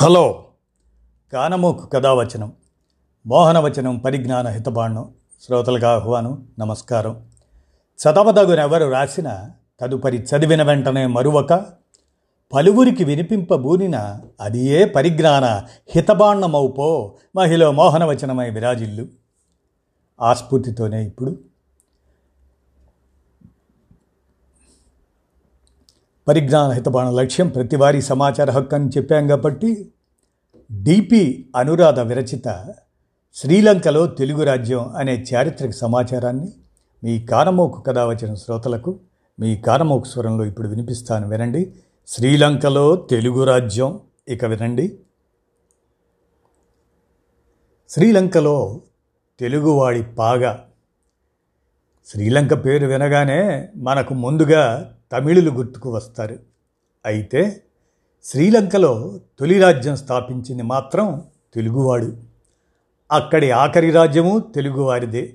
Hello. కానమోకు కథావచనం మోహనవచనం పరిజ్ఞాన హితబాణం శ్రోతలకు ఆహ్వానం నమస్కారం. చదవదగునెవరు రాసిన తదుపరి చదివిన వెంటనే మరువక పలువురికి వినిపింపబూనిన అది ఏ పరిజ్ఞాన హితబాండమౌపో మహిళ మోహనవచనమై విరాజిల్లు. ఆ స్ఫూర్తితోనే ఇప్పుడు పరిజ్ఞాన హితబాణ లక్ష్యం ప్రతివారీ సమాచార హక్కు అని చెప్పాం కాబట్టి డిపి అనురాధ విరచిత శ్రీలంకలో తెలుగు రాజ్యం అనే చారిత్రక సమాచారాన్ని మీ కానమోకు కథ వచ్చిన శ్రోతలకు మీ కానమోకు స్వరంలో ఇప్పుడు వినిపిస్తాను వినండి. శ్రీలంకలో తెలుగు రాజ్యం ఇక వినండి. శ్రీలంకలో తెలుగువాడి పాగా. శ్రీలంక పేరు వినగానే మనకు ముందుగా తమిళులు గుర్తుకు వస్తారు. అయితే శ్రీలంకలో తొలి రాజ్యం స్థాపించింది మాత్రం తెలుగువాడు. అక్కడి ఆఖరి రాజ్యము తెలుగువారిదే.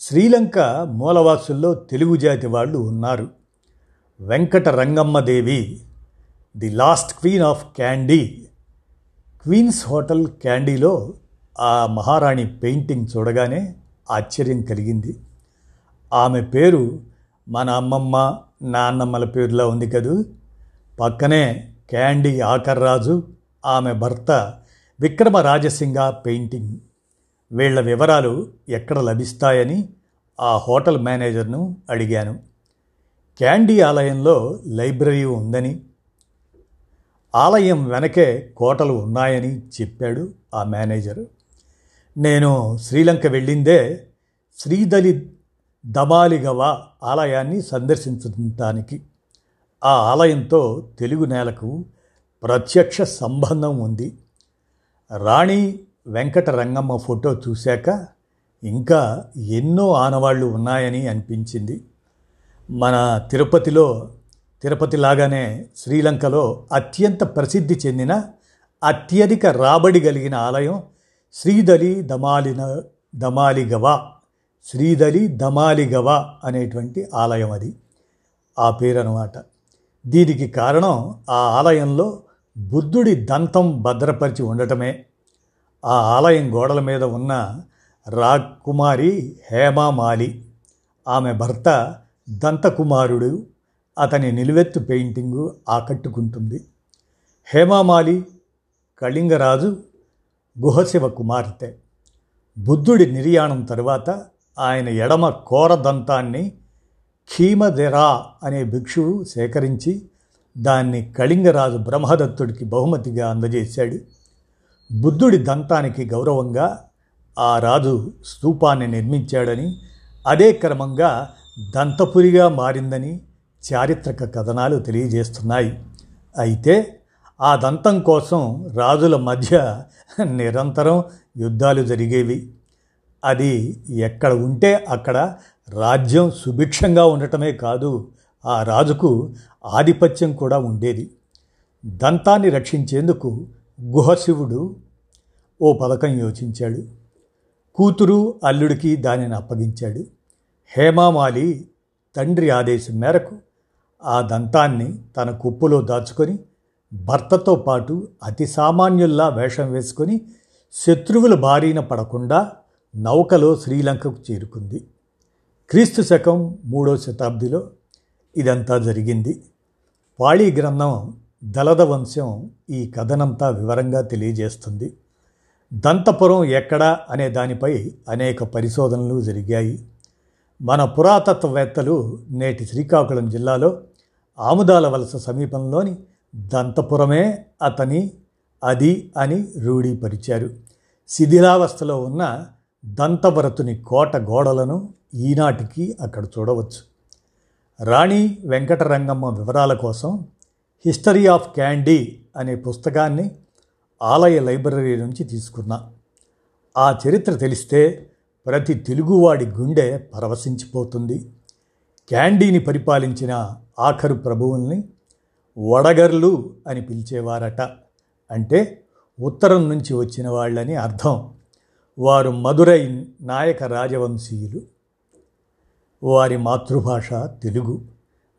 శ్రీలంక మూలవాసుల్లో తెలుగు జాతి వాళ్ళు ఉన్నారు. Venkata Rangammadevi the last queen of Kandy. Queen's hotel క్యాండీలో ఆ మహారాణి పెయింటింగ్ చూడగానే ఆశ్చర్యం కలిగింది. ఆమె పేరు మన అమ్మమ్మ నాన్నమ్మల పేరులో ఉంది కదూ. పక్కనే క్యాండీ ఆకర్రాజు ఆమె భర్త విక్రమ రాజసింగ పెయింటింగ్. వీళ్ళ వివరాలు ఎక్కడ లభిస్తాయని ఆ హోటల్ మేనేజర్ను అడిగాను. క్యాండీ ఆలయంలో లైబ్రరీ ఉందని ఆలయం వెనకే కోటలు ఉన్నాయని చెప్పాడు ఆ మేనేజర్. నేను శ్రీలంక వెళ్ళిందే శ్రీదలి దబాలిగవ ఆలయాన్ని సందర్శించడానికి. ఆ ఆలయంతో తెలుగు నేలకు ప్రత్యక్ష సంబంధం ఉంది. రాణి వెంకట రంగమ్మ ఫోటో చూశాక ఇంకా ఎన్నో ఆనవాళ్ళు ఉన్నాయని అనిపించింది. మన తిరుపతిలో తిరుపతి లాగానే శ్రీలంకలో అత్యంత ప్రసిద్ధి చెందిన అత్యధిక రాబడి కలిగిన ఆలయం శ్రీదలి దమాలిన దమాలిగవ శ్రీదలి దమాలిగవ అనేటువంటి ఆలయం అది. ఆ పేరు అనమాట దీనికి కారణం ఆ ఆలయంలో బుద్ధుడి దంతం భద్రపరిచి ఉండటమే. ఆ ఆలయం గోడల మీద ఉన్న రాకుమారి హేమామాలి. ఆమె భర్త దంతకుమారుడు. అతని నిలువెత్తు పెయింటింగు ఆకట్టుకుంటుంది. హేమామాలి కళింగరాజు గుహశివ కుమార్తె బుద్ధుడి నిర్యాణం తరువాత ఆయన ఎడమ కోర దంతాన్ని ఖీమదెరా అనే భిక్షువు సేకరించి దాన్ని కళింగరాజు బ్రహ్మదత్తుడికి బహుమతిగా అందజేశాడు. బుద్ధుడి దంతానికి గౌరవంగా ఆ రాజు స్తూపాన్ని నిర్మించాడని అదే క్రమంగా దంతపురిగా మారిందని చారిత్రక కథనాలు తెలియజేస్తున్నాయి. అయితే ఆ దంతం కోసం రాజుల మధ్య నిరంతరం యుద్ధాలు జరిగేవి. అది ఎక్కడ ఉంటే అక్కడ రాజ్యం సుభిక్షంగా ఉండటమే కాదు ఆ రాజుకు ఆధిపత్యం కూడా ఉండేది. దంతాన్ని రక్షించేందుకు గుహశివుడు ఓ పథకం యోచించాడు. కూతురు అల్లుడికి దానిని అప్పగించాడు. హేమామాలి తండ్రి ఆదేశం మేరకు ఆ దంతాన్ని తన కుప్పులో దాచుకొని భర్తతో పాటు అతి సామాన్యుల్లా వేషం వేసుకొని శత్రువుల బారిన పడకుండా నౌకలో శ్రీలంకకు చేరుకుంది. క్రీస్తు శకం మూడో శతాబ్దిలో ఇదంతా జరిగింది. పాళీ గ్రంథం దళద వంశం ఈ కథనంతా వివరంగా తెలియజేస్తుంది. దంతపురం ఎక్కడా అనే దానిపై అనేక పరిశోధనలు జరిగాయి. మన పురాతత్వవేత్తలు నేటి శ్రీకాకుళం జిల్లాలో ఆముదాల వలస సమీపంలోని దంతపురమే అతని అది అని రూఢీపరిచారు. శిథిలావస్థలో ఉన్న దంతభరతుని కోట గోడలను ఈనాటికి అక్కడ చూడవచ్చు. రాణి వెంకటరంగమ్మ వివరాల కోసం హిస్టరీ ఆఫ్ క్యాండీ అనే పుస్తకాన్ని ఆలయ లైబ్రరీ నుంచి తీసుకున్నా. ఆ చరిత్ర తెలిస్తే ప్రతి తెలుగువాడి గుండె పరవశించిపోతుంది. క్యాండీని పరిపాలించిన ఆఖరు ప్రభువుల్ని వడగర్లు అని పిలిచేవారట. అంటే ఉత్తరం నుంచి వచ్చిన వాళ్ళని అర్థం. వారు మధురై నాయక రాజవంశీయులు. వారి మాతృభాష తెలుగు.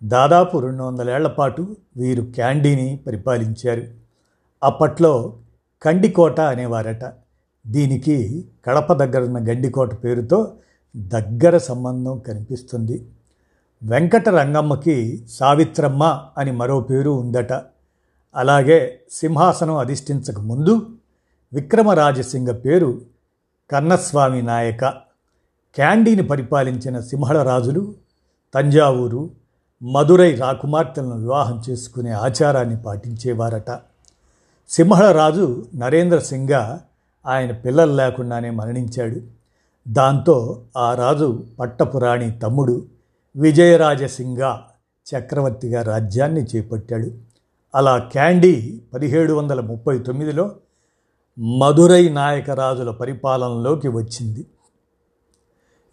దాదాపు రెండు వందలేళ్ళ పాటు వీరు క్యాండీని పరిపాలించారు. అప్పట్లో కండికోట అనేవారట. దీనికి కడప దగ్గరున్న గండికోట పేరుతో దగ్గర సంబంధం కనిపిస్తుంది. వెంకట రంగమ్మకి సావిత్రమ్మ అని మరో పేరు ఉందట. అలాగే సింహాసనం అధిష్ఠించక ముందు విక్రమరాజసింగ పేరు కన్నస్వామి నాయక క్యాండీని పరిపాలించిన సింహళ రాజులు తంజావూరు మధురై రాకుమార్తెలను వివాహం చేసుకునే ఆచారాన్ని పాటించేవారట. సింహళ రాజు నరేంద్ర సింగ ఆయన పిల్లలు లేకుండానే మరణించాడు. దాంతో ఆ రాజు పట్టపురాణి తమ్ముడు విజయరాజసింగ చక్రవర్తిగా రాజ్యాన్ని చేపట్టాడు. అలా క్యాండీ పదిహేడు వందల ముప్పై తొమ్మిదిలో మధురై నాయకరాజుల పరిపాలనలోకి వచ్చింది.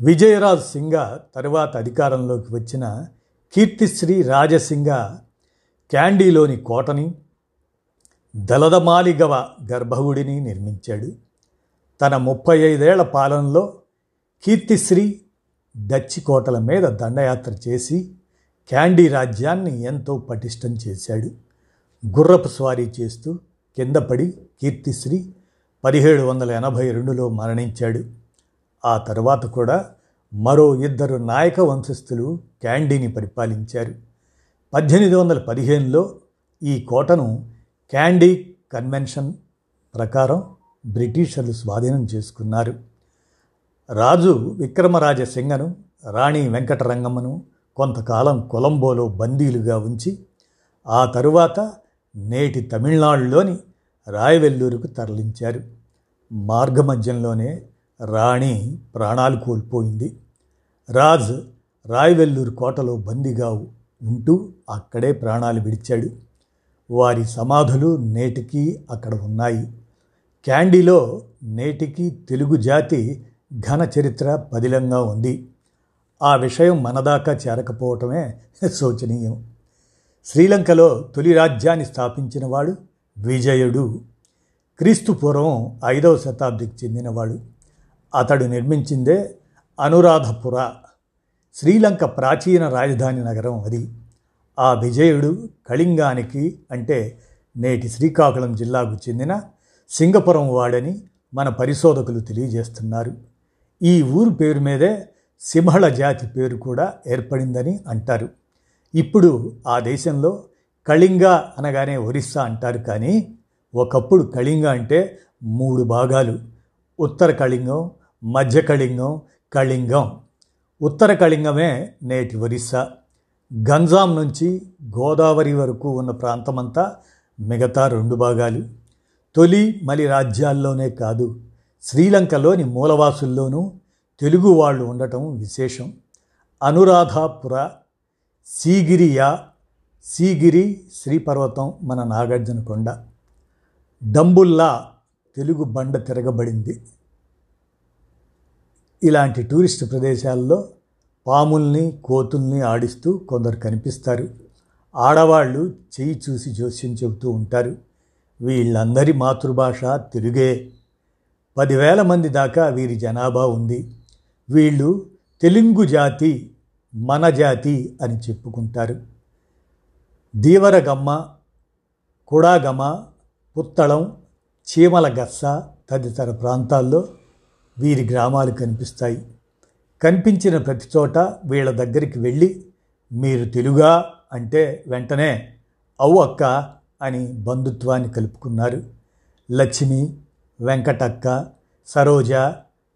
విజయరాజ్ సింగ తరువాత అధికారంలోకి వచ్చిన కీర్తిశ్రీ రాజసింగ క్యాండీలోని కోటని దలదమాలిగవ గర్భగుడిని నిర్మించాడు. తన ముప్పై ఐదేళ్ళ పాలనలో కీర్తిశ్రీ డచ్చి కోటల మీద దండయాత్ర చేసి క్యాండీ రాజ్యాన్ని ఎంతో పటిష్టం చేశాడు. గుర్రపు స్వారీ చేస్తూ కింద పడి కీర్తిశ్రీ పదిహేడు వందల ఎనభై రెండులో మరణించాడు. ఆ తర్వాత కూడా మరో ఇద్దరు నాయక వంశస్థులు క్యాండీని పరిపాలించారు. పద్దెనిమిది వందల పదిహేనులో ఈ కోటను క్యాండీ కన్వెన్షన్ ప్రకారం బ్రిటిషర్లు స్వాధీనం చేసుకున్నారు. రాజు విక్రమరాజ సింగను రాణి వెంకటరంగమ్మను కొంతకాలం కొలంబోలో బందీలుగా ఉంచి ఆ తరువాత నేటి తమిళనాడులోని రాయవెల్లూరుకు తరలించారు. మార్గమధ్యంలోనే రాణి ప్రాణాలు కోల్పోయింది. రాజ్ రాయవెల్లూరు కోటలో బందీగా ఉంటూ అక్కడే ప్రాణాలు విడిచాడు. వారి సమాధులు నేటికీ అక్కడ ఉన్నాయి. క్యాండీలో నేటికీ తెలుగు జాతి ఘన చరిత్ర పదిలంగా ఉంది. ఆ విషయం మనదాకా చేరకపోవటమే శోచనీయం. శ్రీలంకలో తొలి రాజ్యాన్ని స్థాపించినవాడు విజయుడు. క్రీస్తు పూర్వం ఐదవ శతాబ్దికి చెందినవాడు. అతడు నిర్మించిందే అనురాధపుర శ్రీలంక ప్రాచీన రాజధాని నగరం అది. ఆ విజయుడు కళింగానికి అంటే నేటి శ్రీకాకుళం జిల్లాకు చెందిన సింగపురం వాడని మన పరిశోధకులు తెలియజేస్తున్నారు. ఈ ఊరు పేరు మీదే సింహళ జాతి పేరు కూడా ఏర్పడిందని అంటారు. ఇప్పుడు ఆ దేశంలో కళింగ అనగానే ఒరిస్సా అంటారు కానీ ఒకప్పుడు కళింగ అంటే మూడు భాగాలు. ఉత్తర కళింగం మధ్య కళింగం కళింగం. ఉత్తర కళింగమే నేటి ఒరిస్సా. గంజాం నుంచి గోదావరి వరకు ఉన్న ప్రాంతమంతా మిగతా రెండు భాగాలు. తొలి మలి రాజ్యాల్లోనే కాదు శ్రీలంకలోని మూలవాసుల్లోనూ తెలుగు వాళ్ళు ఉండటం విశేషం. అనురాధాపుర సీగిరియా సీగిరి శ్రీపర్వతం మన నాగార్జున కొండ. డంబుల్లా తెలుగు బండ తిరగబడింది. ఇలాంటి టూరిస్ట్ ప్రదేశాల్లో పాముల్ని కోతుల్ని ఆడిస్తూ కొందరు కనిపిస్తారు. ఆడవాళ్ళు చెయ్యి చూసి జోస్యం చెబుతూ ఉంటారు. వీళ్ళందరి మాతృభాష తెలుగే పదివేల మంది దాకా వీరి జనాభా ఉంది. వీళ్ళు తెలుగు జాతి మన జాతి అని చెప్పుకుంటారు. దీవరగమ్మ కుడాగమ పుత్తళం చీమల గస్స తదితర ప్రాంతాల్లో వీరి గ్రామాలు కనిపిస్తాయి. కనిపించిన ప్రతి చోట వీళ్ళ దగ్గరికి వెళ్ళి మీరు తెలుగా? అంటే వెంటనే అవు అక్క అని బంధుత్వాన్ని కలుపుకున్నారు. లక్ష్మి వెంకటక్క సరోజ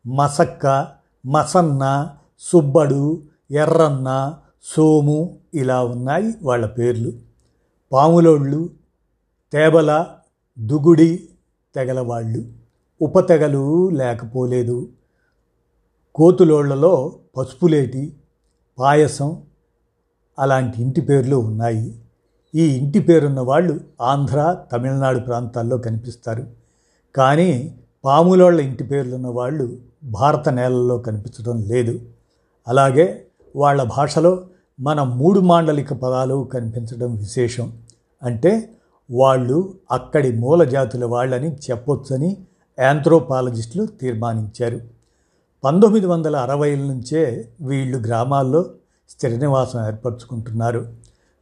మసక్క మసన్న సుబ్బడు ఎర్రన్న సోము ఇలా ఉన్నాయి వాళ్ళ పేర్లు. పాములోళ్ళు తేబల దుగుడి తెగలవాళ్ళు. ఉపతెగలు లేకపోలేదు. కోతులోళ్ళలో పసుపులేటి పాయసం అలాంటి ఇంటి పేర్లు ఉన్నాయి. ఈ ఇంటి పేరున్న వాళ్ళు ఆంధ్ర తమిళనాడు ప్రాంతాల్లో కనిపిస్తారు. కానీ పాములోళ్ళ ఇంటి పేర్లున్న వాళ్ళు భారత నేలల్లో కనిపించడం లేదు. అలాగే వాళ్ళ భాషలో మన మూడు మాండలిక పదాలు కనిపించడం విశేషం. అంటే వాళ్ళు అక్కడి మూల జాతుల వాళ్ళని చెప్పొచ్చని యాంథ్రోపాలజిస్టులు తీర్మానించారు. పంతొమ్మిది వందల అరవైల నుంచే వీళ్ళు గ్రామాల్లో స్థిర నివాసం ఏర్పరచుకుంటున్నారు.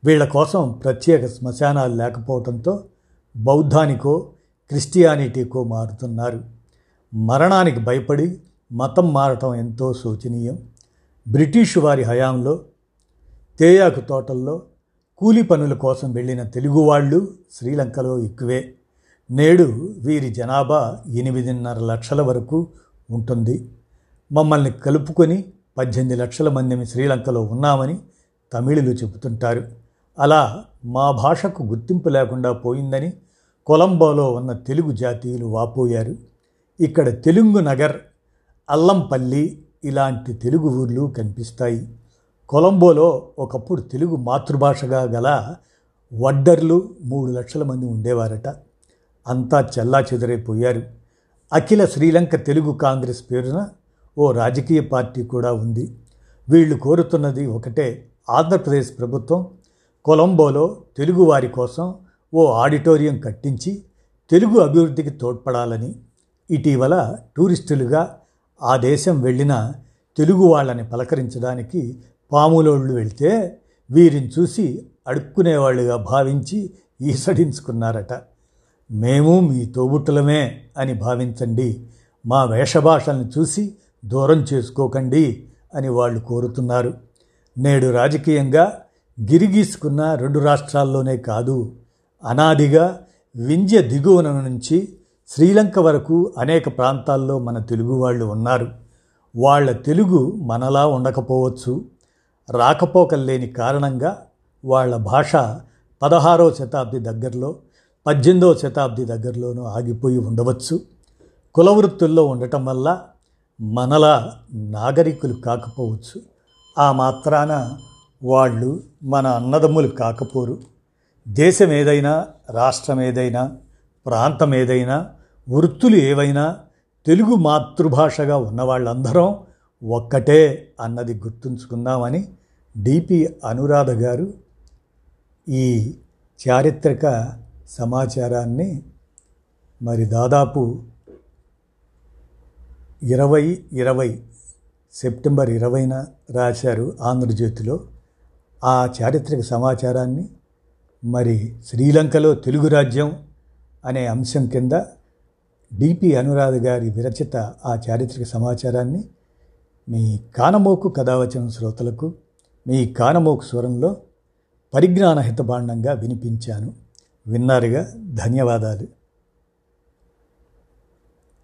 వీళ్ళ కోసం ప్రత్యేక శ్మశానాలు లేకపోవడంతో బౌద్ధానికో క్రిస్టియానిటీకో మారుతున్నారు. మరణానికి భయపడి మతం మారటం ఎంతో శోచనీయం. బ్రిటిషు వారి హయాంలో తేయాకు తోటల్లో కూలి పనుల కోసం వెళ్ళిన తెలుగువాళ్ళు శ్రీలంకలో ఎక్కువే. నేడు వీరి జనాభా ఎనిమిదిన్నర లక్షల వరకు ఉంటుంది. మమ్మల్ని కలుపుకొని పద్దెనిమిది లక్షల మందిని శ్రీలంకలో ఉన్నామని తమిళులు చెబుతుంటారు. అలా మా భాషకు గుర్తింపు లేకుండా పోయిందని కొలంబోలో ఉన్న తెలుగు జాతీయులు వాపోయారు. ఇక్కడ తెలుగు నగర్ అల్లంపల్లి ఇలాంటి తెలుగు ఊర్లు కనిపిస్తాయి. కొలంబోలో ఒకప్పుడు తెలుగు మాతృభాషగా గల వడ్డర్లు మూడు లక్షల మంది ఉండేవారట. అంతా చెల్లా చెదరైపోయారు అఖిల శ్రీలంక తెలుగు కాంగ్రెస్ పేరున ఓ రాజకీయ పార్టీ కూడా ఉంది. వీళ్ళు కోరుతున్నది ఒకటే ఆంధ్రప్రదేశ్ ప్రభుత్వం కొలంబోలో తెలుగువారి కోసం ఓ ఆడిటోరియం కట్టించి తెలుగు అభివృద్ధికి తోడ్పడాలని ఇటీవల టూరిస్టులుగా ఆ దేశం వెళ్ళిన తెలుగు వాళ్ళని పలకరించడానికి పాములోళ్ళు వెళ్తే వీరిని చూసి అడుక్కునేవాళ్ళుగా భావించి ఈసడించుకున్నారట. మేము మీ తోబుట్టులమే అని భావించండి. మా వేషభాషలను చూసి దూరం చేసుకోకండి అని వాళ్ళు కోరుతున్నారు. నేడు రాజకీయంగా గిరిగీసుకున్న రెండు రాష్ట్రాల్లోనే కాదు అనాదిగా వింధ్య దిగువన నుంచి శ్రీలంక వరకు అనేక ప్రాంతాల్లో మన తెలుగు వాళ్ళు ఉన్నారు. వాళ్ళ తెలుగు మనలా ఉండకపోవచ్చు. రాకపోకల్లేని కారణంగా వాళ్ళ భాష పదహారవ శతాబ్ది దగ్గరలో పద్దెనిమిదో శతాబ్ది దగ్గరలోనూ ఆగిపోయి ఉండవచ్చు. కులవృత్తుల్లో ఉండటం వల్ల మనలా నాగరికులు కాకపోవచ్చు. ఆ మాత్రాన వాళ్ళు మన అన్నదమ్ములు కాకపోరు. దేశం ఏదైనా రాష్ట్రం ఏదైనా ప్రాంతం ఏదైనా వృత్తులు ఏవైనా తెలుగు మాతృభాషగా ఉన్న వాళ్ళందరం ఒక్కటే అన్నది గుర్తుంచుకుందామని డిపి అనురాధ గారు ఈ చారిత్రక సమాచారాన్ని మరి దాదాపు ఇరవై ఇరవై సెప్టెంబర్ ఇరవైన రాశారు ఆంధ్రజ్యోతిలో. ఆ చారిత్రక సమాచారాన్ని మరి శ్రీలంకలో తెలుగు రాజ్యం అనే అంశం కింద డిపి అనురాధ గారి విరచిత ఆ చారిత్రక సమాచారాన్ని మీ కానమోకు కథావచన శ్రోతలకు మీ కానమోకు స్వరంలో పరిజ్ఞాన హితబాండంగా వినిపించాను. విన్నారుగా ధన్యవాదాలు.